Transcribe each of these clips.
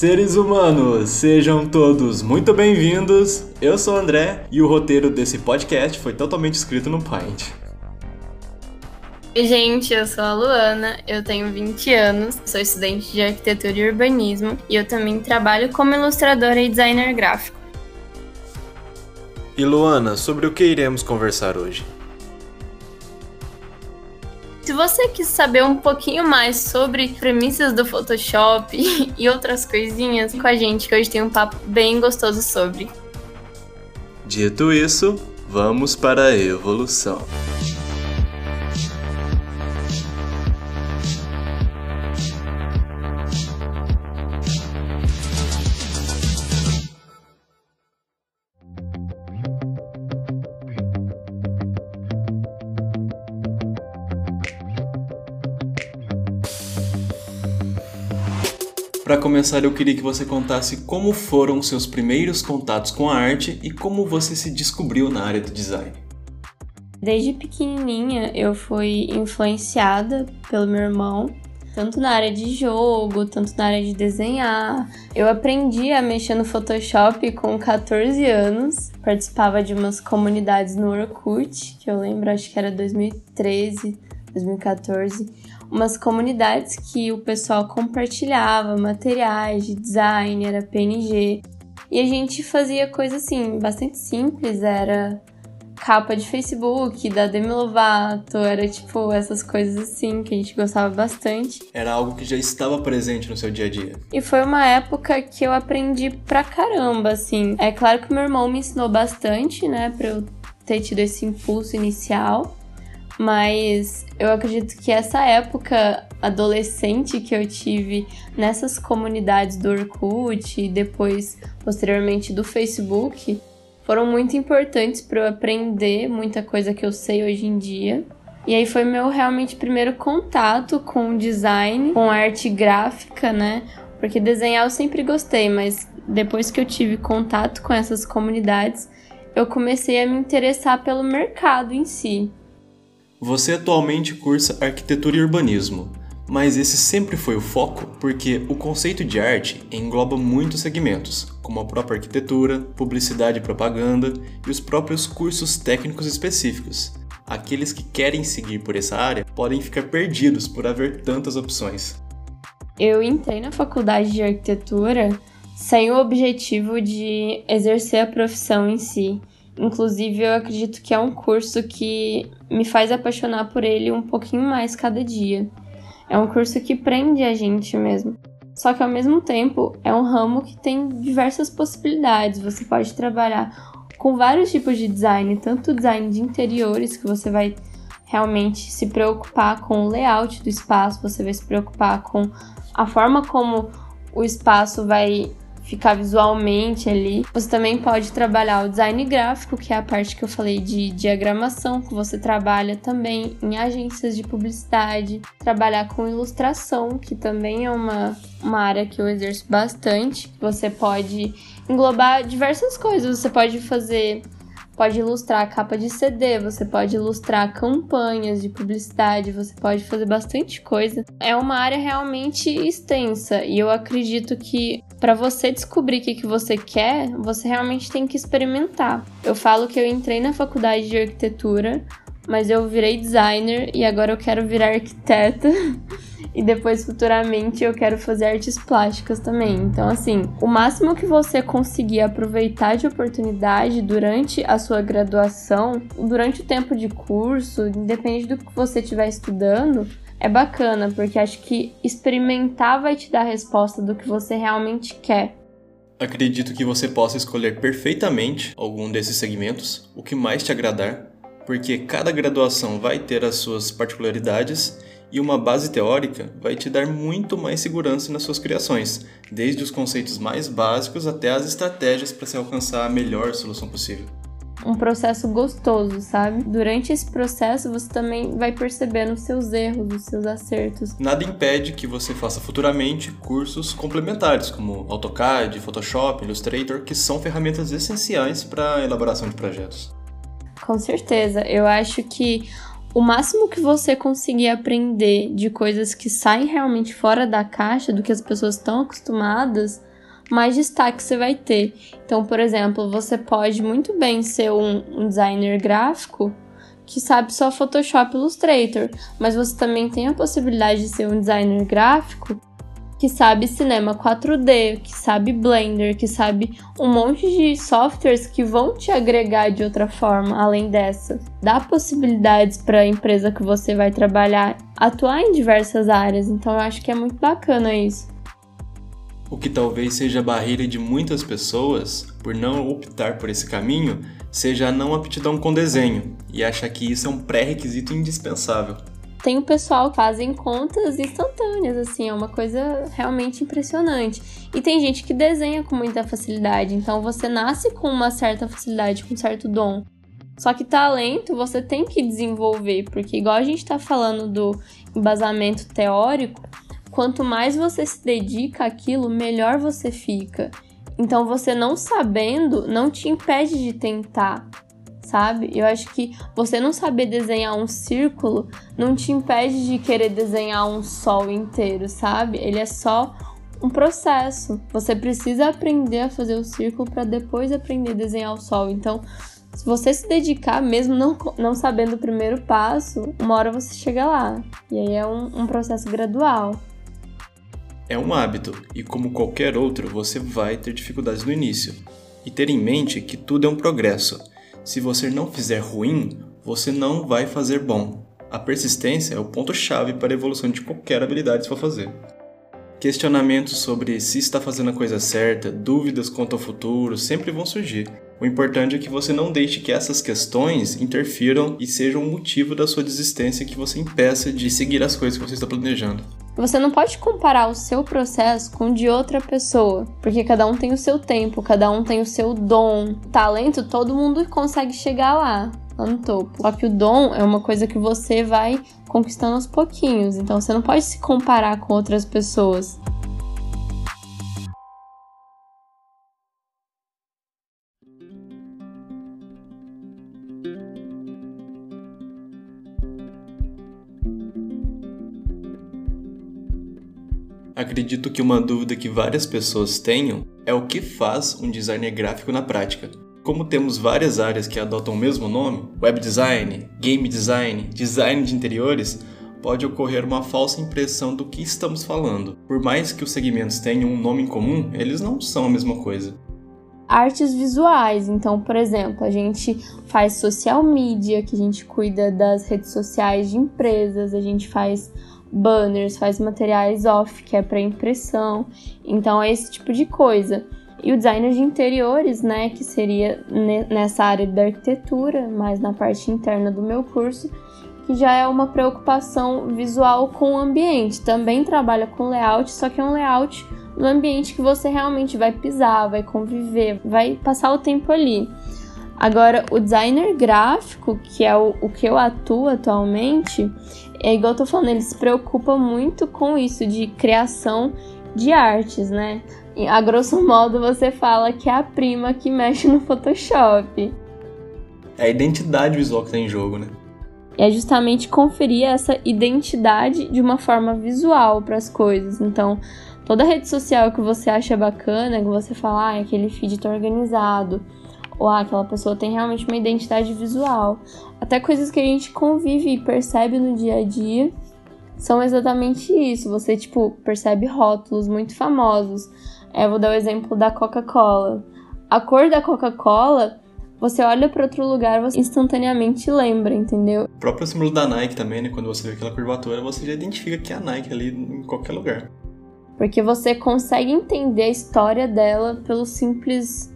Seres humanos! Sejam todos muito bem-vindos. Eu sou o André e o roteiro desse podcast foi totalmente escrito no Paint. Oi, gente, eu sou a Luana, eu tenho 20 anos, sou estudante de arquitetura e urbanismo e eu também trabalho como ilustradora e designer gráfico. E Luana, sobre o que iremos conversar hoje? Você quis saber um pouquinho mais sobre premissas do Photoshop e outras coisinhas, com a gente que hoje tem um papo bem gostoso sobre. Dito isso, vamos para a evolução. Começar, eu queria que você contasse como foram seus primeiros contatos com a arte e como você se descobriu na área do design. Desde pequenininha eu fui influenciada pelo meu irmão, tanto na área de jogo, tanto na área de desenhar. Eu aprendi a mexer no Photoshop com 14 anos, participava de umas comunidades no Orkut, que eu lembro, acho que era 2013, 2014 umas comunidades que o pessoal compartilhava materiais de design, era PNG. E a gente fazia coisas assim, bastante simples, era capa de Facebook da Demi Lovato, era tipo essas coisas assim que a gente gostava bastante. Era algo que já estava presente no seu dia a dia. E foi uma época que eu aprendi pra caramba, assim. É claro que meu irmão me ensinou bastante, né, pra eu ter tido esse impulso inicial mas eu acredito que essa época adolescente que eu tive nessas comunidades do Orkut e depois, posteriormente, do Facebook, foram muito importantes para eu aprender muita coisa que eu sei hoje em dia. E aí foi meu realmente primeiro contato com design, com arte gráfica, né? Porque desenhar eu sempre gostei, mas depois que eu tive contato com essas comunidades, eu comecei a me interessar pelo mercado em si. Você atualmente cursa arquitetura e urbanismo, mas esse sempre foi o foco porque o conceito de arte engloba muitos segmentos, como a própria arquitetura, publicidade e propaganda e os próprios cursos técnicos específicos. Aqueles que querem seguir por essa área podem ficar perdidos por haver tantas opções. Eu entrei na faculdade de arquitetura sem o objetivo de exercer a profissão em si. Inclusive, eu acredito que é um curso que me faz apaixonar por ele um pouquinho mais cada dia. É um curso que prende a gente mesmo. Só que ao mesmo tempo é um ramo que tem diversas possibilidades. Você pode trabalhar com vários tipos de design, tanto design de interiores, que você vai realmente se preocupar com o layout do espaço, você vai se preocupar com a forma como o espaço vai ficar visualmente ali. Você também pode trabalhar o design gráfico, que é a parte que eu falei de diagramação, que você trabalha também em agências de publicidade, trabalhar com ilustração, que também é uma, uma área que eu exerço bastante. Você pode englobar diversas coisas, você pode fazer pode ilustrar a capa de CD, você pode ilustrar campanhas de publicidade, você pode fazer bastante coisa. É uma área realmente extensa e eu acredito que para você descobrir o que, que você quer, você realmente tem que experimentar. Eu falo que eu entrei na faculdade de arquitetura, mas eu virei designer e agora eu quero virar arquiteta. e depois futuramente eu quero fazer artes plásticas também. Então, assim, o máximo que você conseguir aproveitar de oportunidade durante a sua graduação, durante o tempo de curso, independente do que você estiver estudando, é bacana, porque acho que experimentar vai te dar a resposta do que você realmente quer. Acredito que você possa escolher perfeitamente algum desses segmentos, o que mais te agradar, porque cada graduação vai ter as suas particularidades e uma base teórica vai te dar muito mais segurança nas suas criações, desde os conceitos mais básicos até as estratégias para se alcançar a melhor solução possível. Um processo gostoso, sabe? Durante esse processo você também vai percebendo os seus erros, os seus acertos. Nada impede que você faça futuramente cursos complementares, como AutoCAD, Photoshop, Illustrator, que são ferramentas essenciais para a elaboração de projetos. Com certeza, eu acho que o máximo que você conseguir aprender de coisas que saem realmente fora da caixa, do que as pessoas estão acostumadas, mais destaque você vai ter. Então, por exemplo, você pode muito bem ser um, um designer gráfico que sabe só Photoshop Illustrator, mas você também tem a possibilidade de ser um designer gráfico que sabe cinema 4D, que sabe Blender, que sabe um monte de softwares que vão te agregar de outra forma, além dessa. Dá possibilidades para a empresa que você vai trabalhar atuar em diversas áreas, então eu acho que é muito bacana isso. O que talvez seja a barreira de muitas pessoas por não optar por esse caminho seja a não aptidão com desenho e achar que isso é um pré-requisito indispensável. Tem o pessoal que fazem contas instantâneas, assim, é uma coisa realmente impressionante. E tem gente que desenha com muita facilidade, então você nasce com uma certa facilidade, com um certo dom. Só que talento você tem que desenvolver, porque igual a gente tá falando do embasamento teórico, quanto mais você se dedica àquilo, melhor você fica. Então você não sabendo não te impede de tentar sabe? Eu acho que você não saber desenhar um círculo não te impede de querer desenhar um sol inteiro, sabe? Ele é só um processo. Você precisa aprender a fazer o círculo para depois aprender a desenhar o sol. Então, se você se dedicar, mesmo não, não sabendo o primeiro passo, uma hora você chega lá. E aí é um, um processo gradual. É um hábito, e como qualquer outro, você vai ter dificuldades no início. E ter em mente que tudo é um progresso. Se você não fizer ruim, você não vai fazer bom. A persistência é o ponto-chave para a evolução de qualquer habilidade que for fazer. Questionamentos sobre se está fazendo a coisa certa, dúvidas quanto ao futuro sempre vão surgir. O importante é que você não deixe que essas questões interfiram e sejam o motivo da sua desistência que você impeça de seguir as coisas que você está planejando. Você não pode comparar o seu processo com o de outra pessoa, porque cada um tem o seu tempo, cada um tem o seu dom. Talento, todo mundo consegue chegar lá, lá no topo. Só que o dom é uma coisa que você vai conquistando aos pouquinhos, então você não pode se comparar com outras pessoas. Acredito que uma dúvida que várias pessoas tenham é o que faz um designer gráfico na prática. Como temos várias áreas que adotam o mesmo nome, web design, game design, design de interiores, pode ocorrer uma falsa impressão do que estamos falando. Por mais que os segmentos tenham um nome em comum, eles não são a mesma coisa. Artes visuais, então, por exemplo, a gente faz social media, que a gente cuida das redes sociais de empresas, a gente faz banners, faz materiais off, que é para impressão. Então é esse tipo de coisa. E o designer de interiores, né, que seria nessa área da arquitetura, mais na parte interna do meu curso, que já é uma preocupação visual com o ambiente. Também trabalha com layout, só que é um layout no ambiente que você realmente vai pisar, vai conviver, vai passar o tempo ali. Agora, o designer gráfico, que é o, o que eu atuo atualmente, é igual eu tô falando, ele se preocupa muito com isso de criação de artes, né? E, a grosso modo, você fala que é a prima que mexe no Photoshop. É a identidade visual que tá em jogo, né? É justamente conferir essa identidade de uma forma visual para as coisas. Então, toda rede social que você acha bacana, que você fala, ah, aquele feed tá organizado, ou ah, aquela pessoa tem realmente uma identidade visual. Até coisas que a gente convive e percebe no dia a dia são exatamente isso. Você, tipo, percebe rótulos muito famosos. É, vou dar o exemplo da Coca-Cola. A cor da Coca-Cola, você olha para outro lugar, você instantaneamente lembra, entendeu? O próprio símbolo da Nike também, né? Quando você vê aquela curvatura, você já identifica que é a Nike ali em qualquer lugar. Porque você consegue entender a história dela pelo simples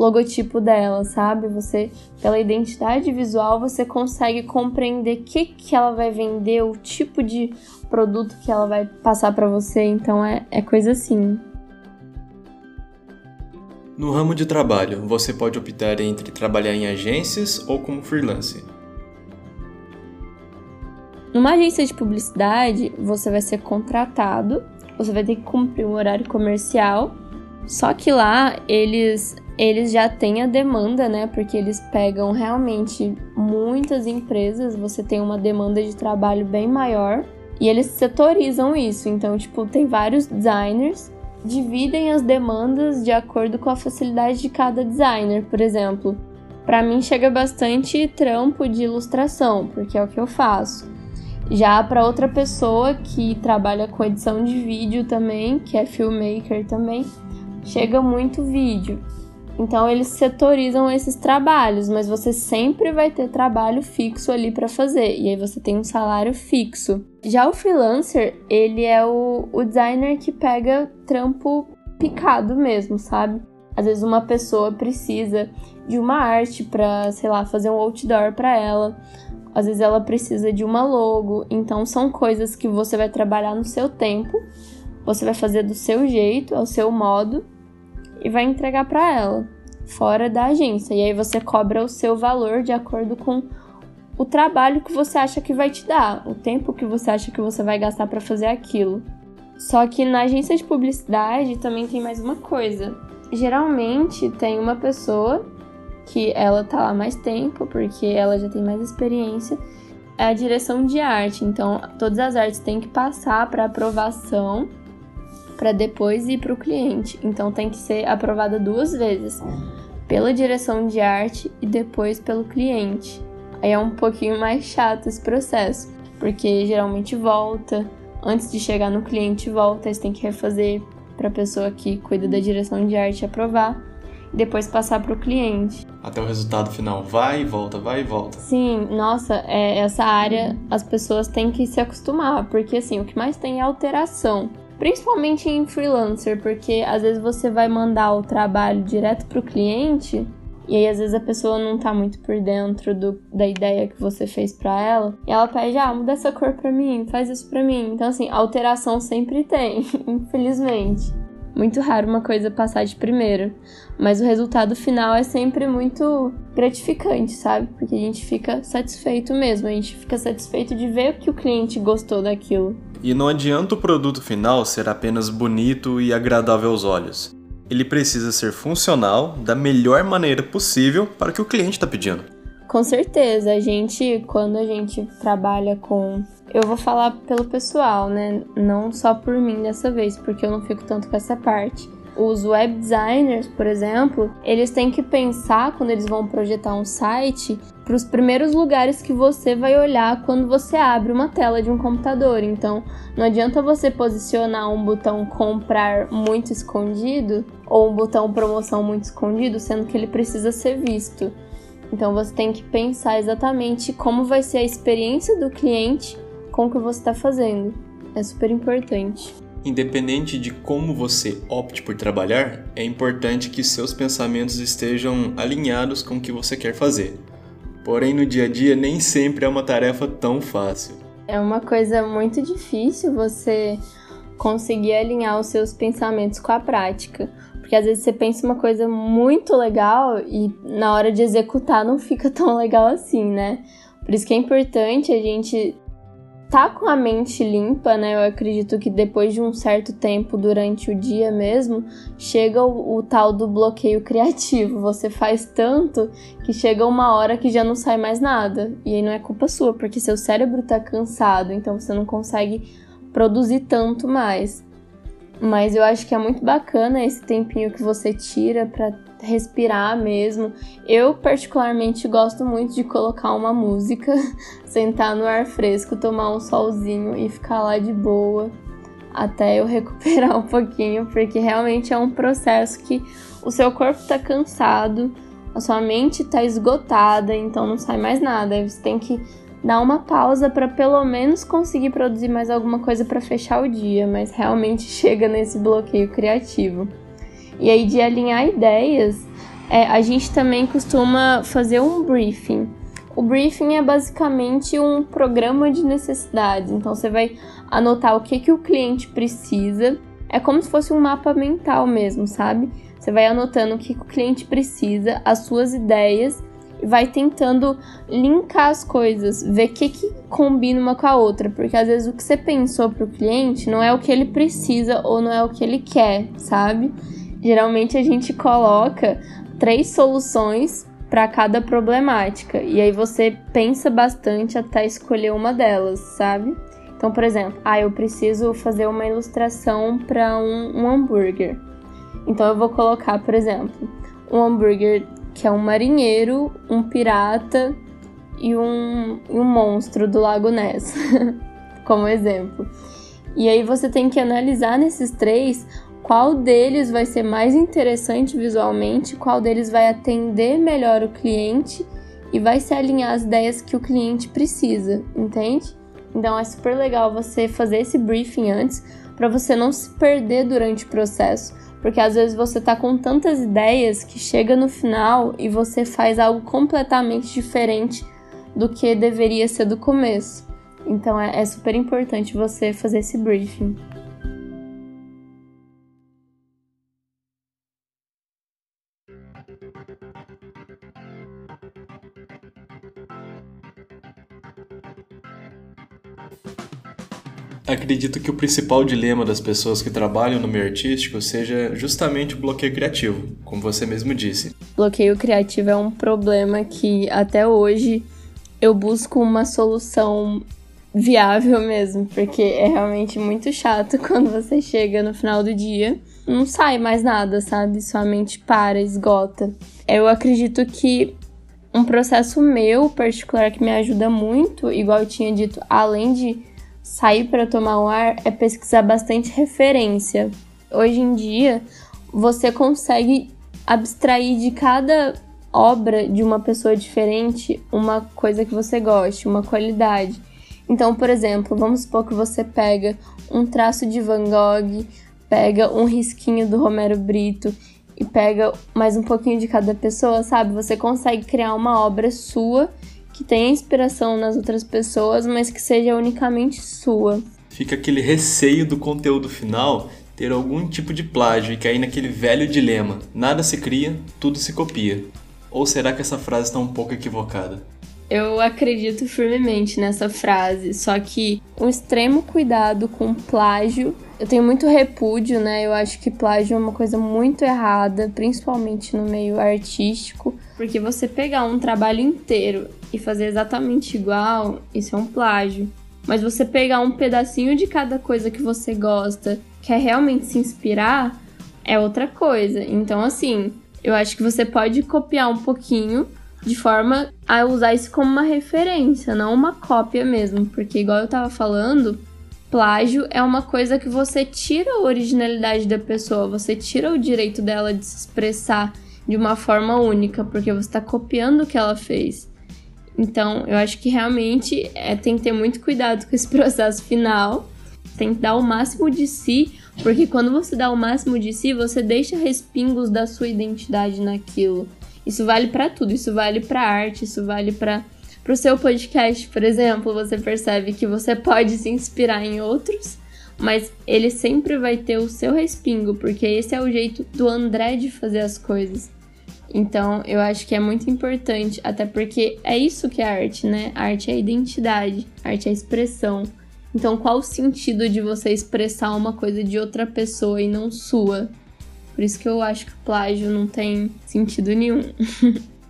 logotipo dela, sabe? Você, pela identidade visual, você consegue compreender o que, que ela vai vender, o tipo de produto que ela vai passar para você. Então é, é coisa assim. No ramo de trabalho, você pode optar entre trabalhar em agências ou como freelancer. Numa agência de publicidade, você vai ser contratado, você vai ter que cumprir um horário comercial. Só que lá eles eles já têm a demanda, né? Porque eles pegam realmente muitas empresas você tem uma demanda de trabalho bem maior e eles setorizam isso. Então, tipo, tem vários designers, dividem as demandas de acordo com a facilidade de cada designer. Por exemplo, para mim chega bastante trampo de ilustração, porque é o que eu faço. Já para outra pessoa que trabalha com edição de vídeo também, que é filmmaker também, chega muito vídeo. Então eles setorizam esses trabalhos, mas você sempre vai ter trabalho fixo ali para fazer, e aí você tem um salário fixo. Já o freelancer, ele é o, o designer que pega trampo picado mesmo, sabe? Às vezes uma pessoa precisa de uma arte para, sei lá, fazer um outdoor para ela. Às vezes ela precisa de uma logo. Então são coisas que você vai trabalhar no seu tempo, você vai fazer do seu jeito, ao seu modo e vai entregar para ela, fora da agência. E aí você cobra o seu valor de acordo com o trabalho que você acha que vai te dar, o tempo que você acha que você vai gastar para fazer aquilo. Só que na agência de publicidade também tem mais uma coisa. Geralmente tem uma pessoa que ela tá lá mais tempo, porque ela já tem mais experiência, é a direção de arte. Então, todas as artes têm que passar para aprovação para depois ir para o cliente. Então tem que ser aprovada duas vezes, pela direção de arte e depois pelo cliente. Aí é um pouquinho mais chato esse processo, porque geralmente volta, antes de chegar no cliente volta, eles têm que refazer para a pessoa que cuida da direção de arte aprovar e depois passar para o cliente. Até o resultado final vai e volta, vai e volta. Sim, nossa, é, essa área as pessoas têm que se acostumar, porque assim, o que mais tem é alteração principalmente em freelancer, porque às vezes você vai mandar o trabalho direto para o cliente e aí às vezes a pessoa não tá muito por dentro do, da ideia que você fez para ela e ela pede, ah, muda essa cor para mim, faz isso para mim. Então assim, alteração sempre tem, infelizmente. Muito raro uma coisa passar de primeiro, mas o resultado final é sempre muito gratificante, sabe? Porque a gente fica satisfeito mesmo, a gente fica satisfeito de ver que o cliente gostou daquilo. E não adianta o produto final ser apenas bonito e agradável aos olhos. Ele precisa ser funcional da melhor maneira possível para o que o cliente está pedindo. Com certeza, a gente, quando a gente trabalha com. Eu vou falar pelo pessoal, né? Não só por mim dessa vez, porque eu não fico tanto com essa parte os web designers, por exemplo, eles têm que pensar quando eles vão projetar um site para os primeiros lugares que você vai olhar quando você abre uma tela de um computador. Então, não adianta você posicionar um botão comprar muito escondido ou um botão promoção muito escondido, sendo que ele precisa ser visto. Então, você tem que pensar exatamente como vai ser a experiência do cliente com o que você está fazendo. É super importante. Independente de como você opte por trabalhar, é importante que seus pensamentos estejam alinhados com o que você quer fazer. Porém, no dia a dia, nem sempre é uma tarefa tão fácil. É uma coisa muito difícil você conseguir alinhar os seus pensamentos com a prática. Porque às vezes você pensa uma coisa muito legal e na hora de executar não fica tão legal assim, né? Por isso que é importante a gente tá com a mente limpa, né? Eu acredito que depois de um certo tempo durante o dia mesmo, chega o, o, tal do bloqueio criativo. Você faz tanto que chega uma hora que já não sai mais nada. E aí não é culpa sua, porque seu cérebro tá cansado, então você não consegue produzir tanto mais. Mas eu acho que é muito bacana esse tempinho que você tira para respirar mesmo. Eu, particularmente, gosto muito de colocar uma música, sentar no ar fresco, tomar um solzinho e ficar lá de boa até eu recuperar um pouquinho, porque realmente é um processo que o seu corpo tá cansado, a sua mente tá esgotada, então não sai mais nada. Você tem que dar uma pausa para pelo menos conseguir produzir mais alguma coisa para fechar o dia, mas realmente chega nesse bloqueio criativo. E aí, de alinhar ideias, é, a gente também costuma fazer um briefing. O briefing é basicamente um programa de necessidades. Então, você vai anotar o que, que o cliente precisa. É como se fosse um mapa mental mesmo, sabe? Você vai anotando o que, que o cliente precisa, as suas ideias e vai tentando linkar as coisas, ver o que, que combina uma com a outra, porque às vezes o que você pensou para o cliente não é o que ele precisa ou não é o que ele quer, sabe? Geralmente a gente coloca três soluções para cada problemática. E aí você pensa bastante até escolher uma delas, sabe? Então, por exemplo, ah, eu preciso fazer uma ilustração para um, um hambúrguer. Então eu vou colocar, por exemplo, um hambúrguer que é um marinheiro, um pirata e um, um monstro do Lago Ness, como exemplo. E aí você tem que analisar nesses três qual deles vai ser mais interessante visualmente, qual deles vai atender melhor o cliente e vai se alinhar às ideias que o cliente precisa, entende? Então é super legal você fazer esse briefing antes para você não se perder durante o processo, porque às vezes você tá com tantas ideias que chega no final e você faz algo completamente diferente do que deveria ser do começo. Então é, é super importante você fazer esse briefing. Acredito que o principal dilema das pessoas que trabalham no meio artístico seja justamente o bloqueio criativo, como você mesmo disse. Bloqueio criativo é um problema que até hoje eu busco uma solução viável mesmo, porque é realmente muito chato quando você chega no final do dia, não sai mais nada, sabe? Sua mente para, esgota. Eu acredito que um processo meu particular que me ajuda muito, igual eu tinha dito, além de sair para tomar um ar é pesquisar bastante referência. Hoje em dia, você consegue abstrair de cada obra de uma pessoa diferente uma coisa que você goste, uma qualidade. Então, por exemplo, vamos supor que você pega um traço de Van Gogh, pega um risquinho do Romero Brito e pega mais um pouquinho de cada pessoa, sabe? Você consegue criar uma obra sua que tenha inspiração nas outras pessoas, mas que seja unicamente sua. Fica aquele receio do conteúdo final ter algum tipo de plágio e cair naquele velho dilema: nada se cria, tudo se copia. Ou será que essa frase está um pouco equivocada? Eu acredito firmemente nessa frase, só que um extremo cuidado com plágio. Eu tenho muito repúdio, né? Eu acho que plágio é uma coisa muito errada, principalmente no meio artístico, porque você pegar um trabalho inteiro e fazer exatamente igual, isso é um plágio. Mas você pegar um pedacinho de cada coisa que você gosta, quer realmente se inspirar, é outra coisa. Então, assim, eu acho que você pode copiar um pouquinho de forma a usar isso como uma referência, não uma cópia mesmo, porque igual eu tava falando, plágio é uma coisa que você tira a originalidade da pessoa, você tira o direito dela de se expressar de uma forma única, porque você está copiando o que ela fez. Então, eu acho que realmente é, tem que ter muito cuidado com esse processo final, tem que dar o máximo de si, porque quando você dá o máximo de si, você deixa respingos da sua identidade naquilo. Isso vale para tudo, isso vale para arte, isso vale para o seu podcast, por exemplo, você percebe que você pode se inspirar em outros, mas ele sempre vai ter o seu respingo, porque esse é o jeito do André de fazer as coisas. Então, eu acho que é muito importante, até porque é isso que é arte, né? Arte é identidade, arte é expressão. Então, qual o sentido de você expressar uma coisa de outra pessoa e não sua? Por isso que eu acho que plágio não tem sentido nenhum.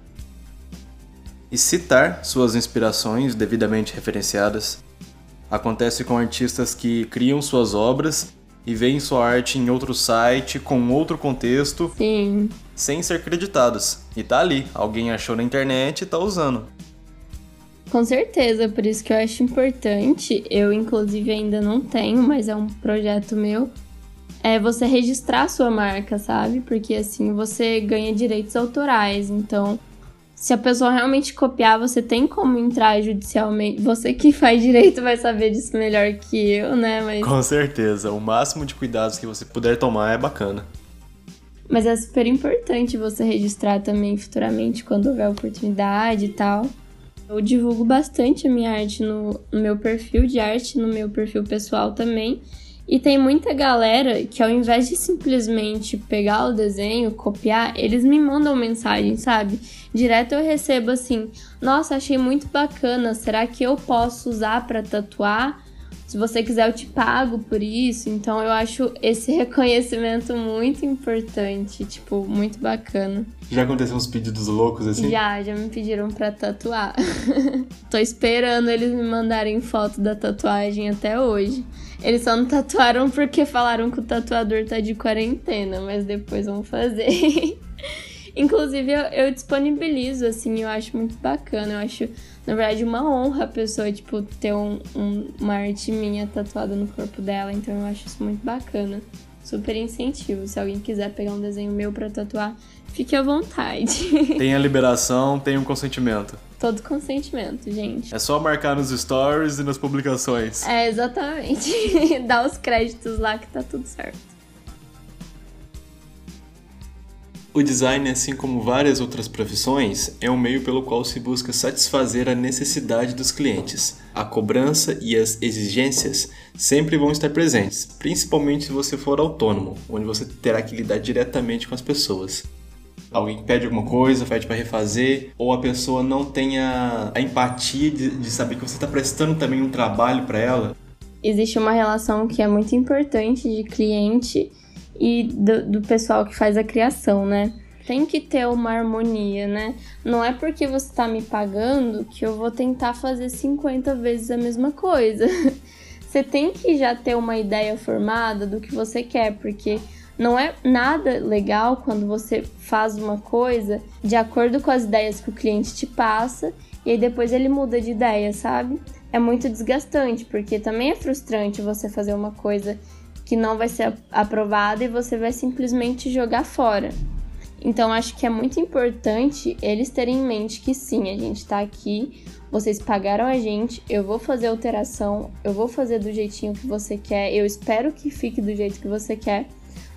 e citar suas inspirações devidamente referenciadas. Acontece com artistas que criam suas obras e veem sua arte em outro site, com outro contexto, Sim. sem ser creditados. E tá ali, alguém achou na internet e tá usando. Com certeza, por isso que eu acho importante. Eu, inclusive, ainda não tenho, mas é um projeto meu é você registrar sua marca, sabe? Porque assim você ganha direitos autorais. Então, se a pessoa realmente copiar, você tem como entrar judicialmente. Você que faz direito vai saber disso melhor que eu, né? Mas... Com certeza. O máximo de cuidados que você puder tomar é bacana. Mas é super importante você registrar também futuramente quando houver oportunidade e tal. Eu divulgo bastante a minha arte no, no meu perfil de arte, no meu perfil pessoal também. E tem muita galera que ao invés de simplesmente pegar o desenho, copiar, eles me mandam mensagem, sabe? Direto eu recebo assim: "Nossa, achei muito bacana. Será que eu posso usar para tatuar?" Se você quiser, eu te pago por isso. Então eu acho esse reconhecimento muito importante, tipo, muito bacana. Já aconteceu uns pedidos loucos assim? Já, já me pediram pra tatuar. Tô esperando eles me mandarem foto da tatuagem até hoje. Eles só não tatuaram porque falaram que o tatuador tá de quarentena, mas depois vão fazer. Inclusive, eu, eu, disponibilizo, assim, eu acho muito bacana. Eu acho, na verdade, uma honra a pessoa, tipo, ter um, um, uma arte minha tatuada no corpo dela. Então, eu acho isso muito bacana. Super incentivo. Se alguém quiser pegar um desenho meu para tatuar, fique à vontade. Tem a liberação, tem um consentimento. Todo consentimento, gente. É só marcar nos stories e nas publicações. É, exatamente. Dá os créditos lá que tá tudo certo. O design, assim como várias outras profissões, é um meio pelo qual se busca satisfazer a necessidade dos clientes. A cobrança e as exigências sempre vão estar presentes, principalmente se você for autônomo, onde você terá que lidar diretamente com as pessoas. Alguém pede alguma coisa, pede para refazer, ou a pessoa não tenha a empatia de, de saber que você está prestando também um trabalho para ela. Existe uma relação que é muito importante de cliente e do, do pessoal que faz a criação, né? Tem que ter uma harmonia, né? Não é porque você tá me pagando que eu vou tentar fazer 50 vezes a mesma coisa. você tem que já ter uma ideia formada do que você quer, porque não é nada legal quando você faz uma coisa de acordo com as ideias que o cliente te passa e aí depois ele muda de ideia, sabe? É muito desgastante, porque também é frustrante você fazer uma coisa que não vai ser aprovada e você vai simplesmente jogar fora. Então acho que é muito importante eles terem em mente que sim, a gente tá aqui, vocês pagaram a gente, eu vou fazer alteração, eu vou fazer do jeitinho que você quer, eu espero que fique do jeito que você quer.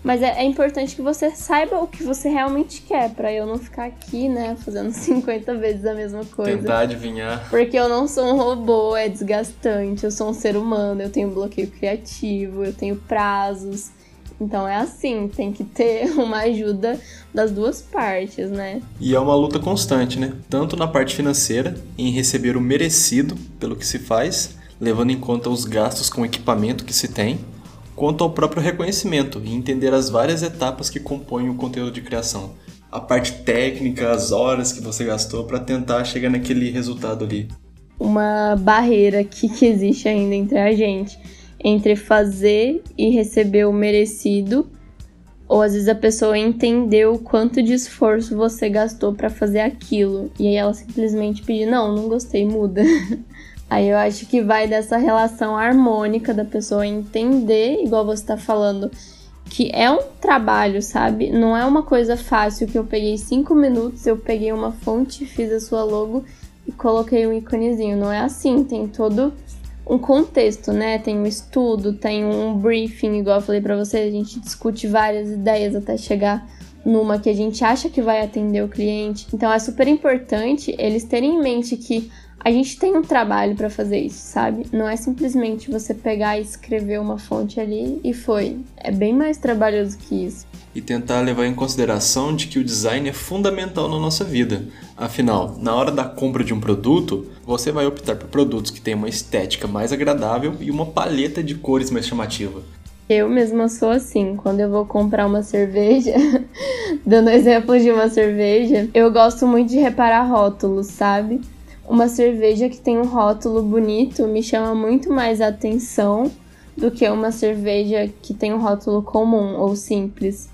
Mas é, é, importante que você saiba o que você realmente quer, para eu não ficar aqui, né, fazendo 50 vezes a mesma coisa. Tentar adivinhar. Porque eu não sou um robô, é desgastante, eu sou um ser humano, eu tenho bloqueio criativo, eu tenho prazos. Então é assim, tem que ter uma ajuda das duas partes, né? E é uma luta constante, né? Tanto na parte financeira, em receber o merecido pelo que se faz, levando em conta os gastos com equipamento que se tem, quanto ao próprio reconhecimento e entender as várias etapas que compõem o conteúdo de criação. A parte técnica, as horas que você gastou para tentar chegar naquele resultado ali. Uma barreira que, que existe ainda entre a gente, entre fazer e receber o merecido, ou às vezes a pessoa entendeu quanto de esforço você gastou para fazer aquilo e aí ela simplesmente pedir não, não gostei, muda. Aí eu acho que vai dessa relação harmônica da pessoa entender, igual você tá falando, que é um trabalho, sabe? Não é uma coisa fácil que eu peguei cinco minutos, eu peguei uma fonte, fiz a sua logo e coloquei um íconezinho. Não é assim, tem todo um contexto, né? Tem um estudo, tem um briefing, igual eu falei para você, a gente discute várias ideias até chegar numa que a gente acha que vai atender o cliente. Então é super importante eles terem em mente que a gente tem um trabalho para fazer isso, sabe? Não é simplesmente você pegar e escrever uma fonte ali e foi. É bem mais trabalhoso que isso. E tentar levar em consideração de que o design é fundamental na nossa vida. Afinal, na hora da compra de um produto, você vai optar por produtos que têm uma estética mais agradável e uma paleta de cores mais chamativa. Eu mesma sou assim, quando eu vou comprar uma cerveja, dando exemplo de uma cerveja, eu gosto muito de reparar rótulos, sabe? Uma cerveja que tem um rótulo bonito me chama muito mais atenção do que uma cerveja que tem um rótulo comum ou simples.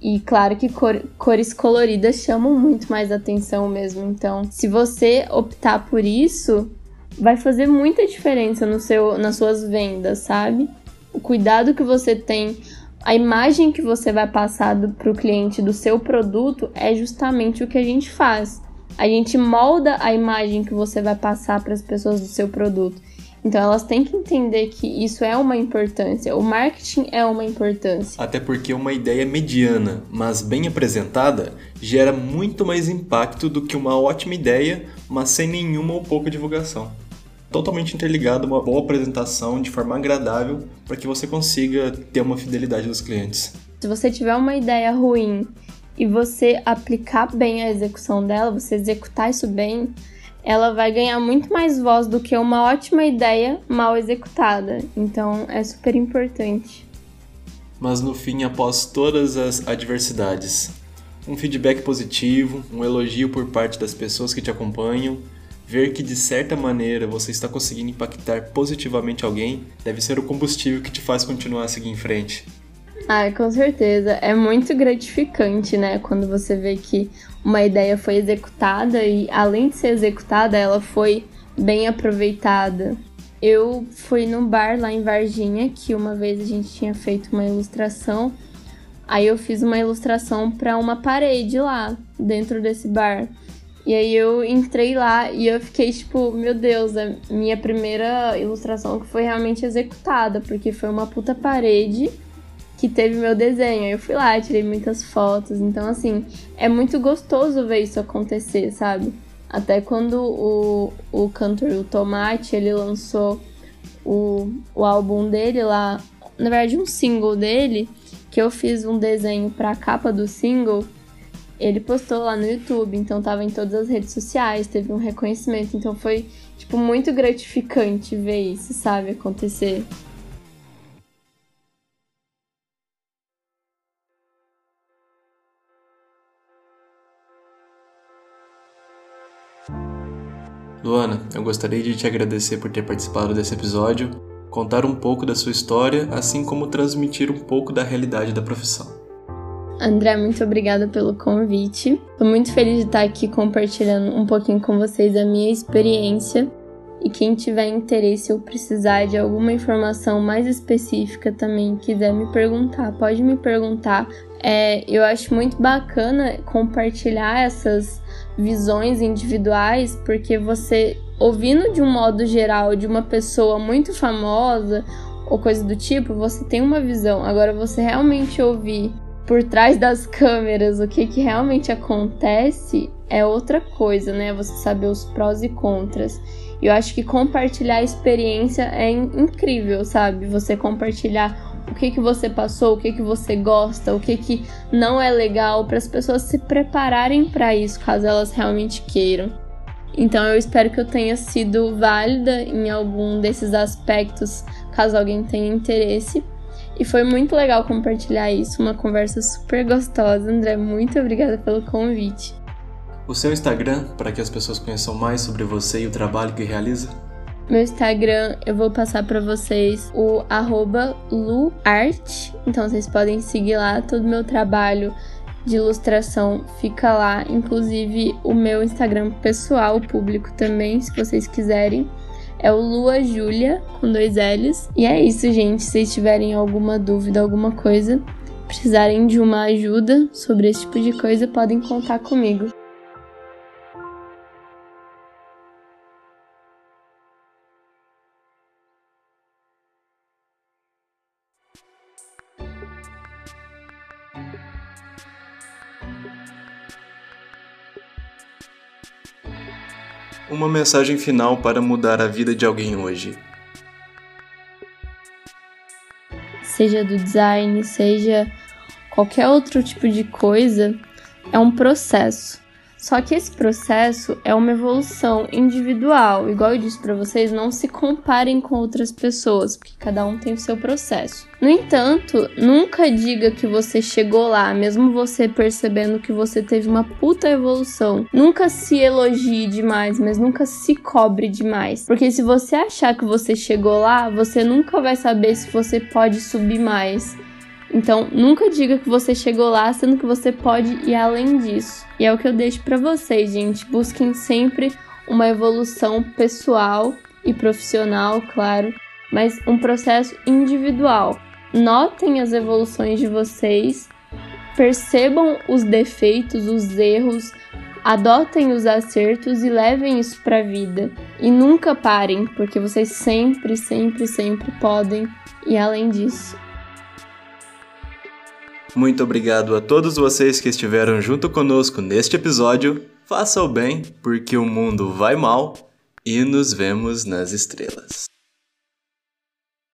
E claro que cor, cores coloridas chamam muito mais atenção mesmo. Então, se você optar por isso, vai fazer muita diferença no seu, nas suas vendas, sabe? O cuidado que você tem, a imagem que você vai passar para o cliente do seu produto é justamente o que a gente faz a gente molda a imagem que você vai passar para as pessoas do seu produto. Então elas têm que entender que isso é uma importância, o marketing é uma importância. Até porque uma ideia mediana, mas bem apresentada, gera muito mais impacto do que uma ótima ideia, mas sem nenhuma ou pouca divulgação. Totalmente interligado uma boa apresentação de forma agradável para que você consiga ter uma fidelidade dos clientes. Se você tiver uma ideia ruim e você aplicar bem a execução dela, você executar isso bem, ela vai ganhar muito mais voz do que uma ótima ideia mal executada. Então é super importante. Mas no fim, após todas as adversidades, um feedback positivo, um elogio por parte das pessoas que te acompanham, ver que de certa maneira você está conseguindo impactar positivamente alguém, deve ser o combustível que te faz continuar a seguir em frente. Ah, com certeza. É muito gratificante, né? Quando você vê que uma ideia foi executada e, além de ser executada, ela foi bem aproveitada. Eu fui num bar lá em Varginha que uma vez a gente tinha feito uma ilustração. Aí eu fiz uma ilustração para uma parede lá dentro desse bar. E aí eu entrei lá e eu fiquei tipo, meu Deus, a minha primeira ilustração que foi realmente executada, porque foi uma puta parede que teve meu desenho. Eu fui lá, tirei muitas fotos. Então, assim, é muito gostoso ver isso acontecer, sabe? Até quando o, o cantor o Tomate ele lançou o, o álbum dele lá, na verdade, um single dele, que eu fiz um desenho pra capa do single. Ele postou lá no YouTube, então tava em todas as redes sociais, teve um reconhecimento, então foi tipo muito gratificante ver isso, sabe, acontecer. Luana, eu gostaria de te agradecer por ter participado desse episódio, contar um pouco da sua história, assim como transmitir um pouco da realidade da profissão. André, muito obrigada pelo convite. Estou muito feliz de estar aqui compartilhando um pouquinho com vocês a minha experiência. E quem tiver interesse ou precisar de alguma informação mais específica também, quiser me perguntar, pode me perguntar. É, eu acho muito bacana compartilhar essas visões individuais, porque você, ouvindo de um modo geral de uma pessoa muito famosa ou coisa do tipo, você tem uma visão. Agora, você realmente ouvir por trás das câmeras o que, que realmente acontece é outra coisa, né? Você saber os prós e contras. E eu acho que compartilhar a experiência é incrível, sabe? Você compartilhar o que que você passou, o que que você gosta, o que que não é legal para as pessoas se prepararem para isso, caso elas realmente queiram. Então eu espero que eu tenha sido válida em algum desses aspectos, caso alguém tenha interesse. E foi muito legal compartilhar isso, uma conversa super gostosa. André, muito obrigada pelo convite. O seu Instagram, para que as pessoas conheçam mais sobre você e o trabalho que realiza? Meu Instagram, eu vou passar para vocês o luart. Então vocês podem seguir lá todo o meu trabalho de ilustração fica lá, inclusive o meu Instagram pessoal, público também, se vocês quiserem. É o Lua Júlia com dois L's. E é isso, gente. Se vocês tiverem alguma dúvida, alguma coisa, precisarem de uma ajuda sobre esse tipo de coisa, podem contar comigo. Uma mensagem final para mudar a vida de alguém hoje. Seja do design, seja qualquer outro tipo de coisa, é um processo. Só que esse processo é uma evolução individual. Igual eu disse para vocês, não se comparem com outras pessoas, porque cada um tem o seu processo. No entanto, nunca diga que você chegou lá, mesmo você percebendo que você teve uma puta evolução. Nunca se elogie demais, mas nunca se cobre demais. Porque se você achar que você chegou lá, você nunca vai saber se você pode subir mais. Então, nunca diga que você chegou lá, sendo que você pode ir além disso. E é o que eu deixo para vocês, gente. Busquem sempre uma evolução pessoal e profissional, claro, mas um processo individual. Notem as evoluções de vocês, percebam os defeitos, os erros, adotem os acertos e levem isso para a vida. E nunca parem, porque vocês sempre, sempre, sempre podem ir além disso. Muito obrigado a todos vocês que estiveram junto conosco neste episódio. Faça o bem, porque o mundo vai mal e nos vemos nas estrelas.